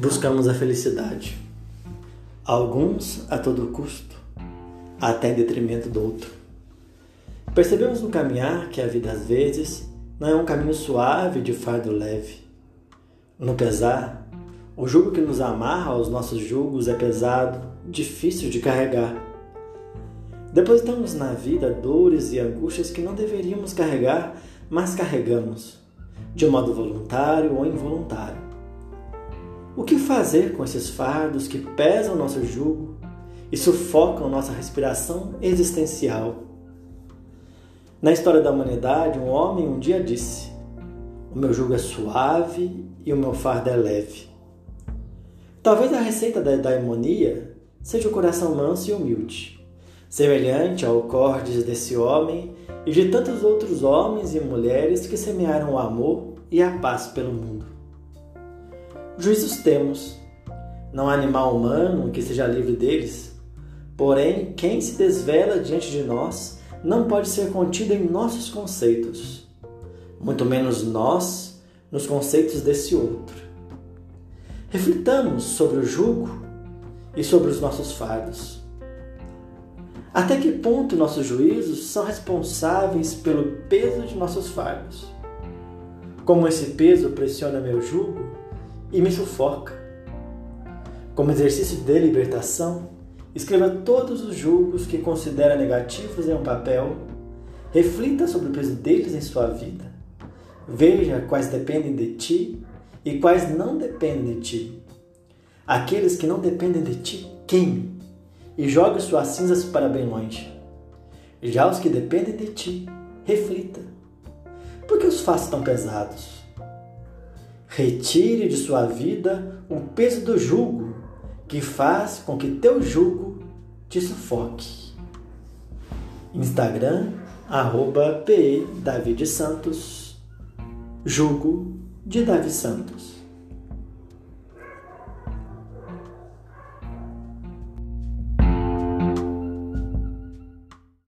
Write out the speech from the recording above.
Buscamos a felicidade. Alguns a todo custo, até em detrimento do outro. Percebemos no caminhar que a vida às vezes não é um caminho suave de fardo leve. No pesar, o jugo que nos amarra aos nossos julgos é pesado, difícil de carregar. Depositamos na vida dores e angústias que não deveríamos carregar, mas carregamos, de modo voluntário ou involuntário. O que fazer com esses fardos que pesam nosso jugo e sufocam nossa respiração existencial? Na história da humanidade, um homem um dia disse: O meu jugo é suave e o meu fardo é leve. Talvez a receita da daimonia seja o coração manso e humilde, semelhante ao cordes desse homem e de tantos outros homens e mulheres que semearam o amor e a paz pelo mundo. Juízos temos. Não há animal humano que seja livre deles. Porém, quem se desvela diante de nós não pode ser contido em nossos conceitos, muito menos nós nos conceitos desse outro. Reflitamos sobre o jugo e sobre os nossos fardos. Até que ponto nossos juízos são responsáveis pelo peso de nossos fardos? Como esse peso pressiona meu jugo e me sufoca. Como exercício de libertação, escreva todos os julgos que considera negativos em um papel, reflita sobre o peso deles em sua vida, veja quais dependem de ti e quais não dependem de ti. Aqueles que não dependem de ti, queime e jogue suas cinzas para bem longe. Já os que dependem de ti, reflita. Por que os faz tão pesados? Retire de sua vida o peso do jugo que faz com que teu jugo te sufoque. Instagram, arroba David Santos, jugo de Davi Santos.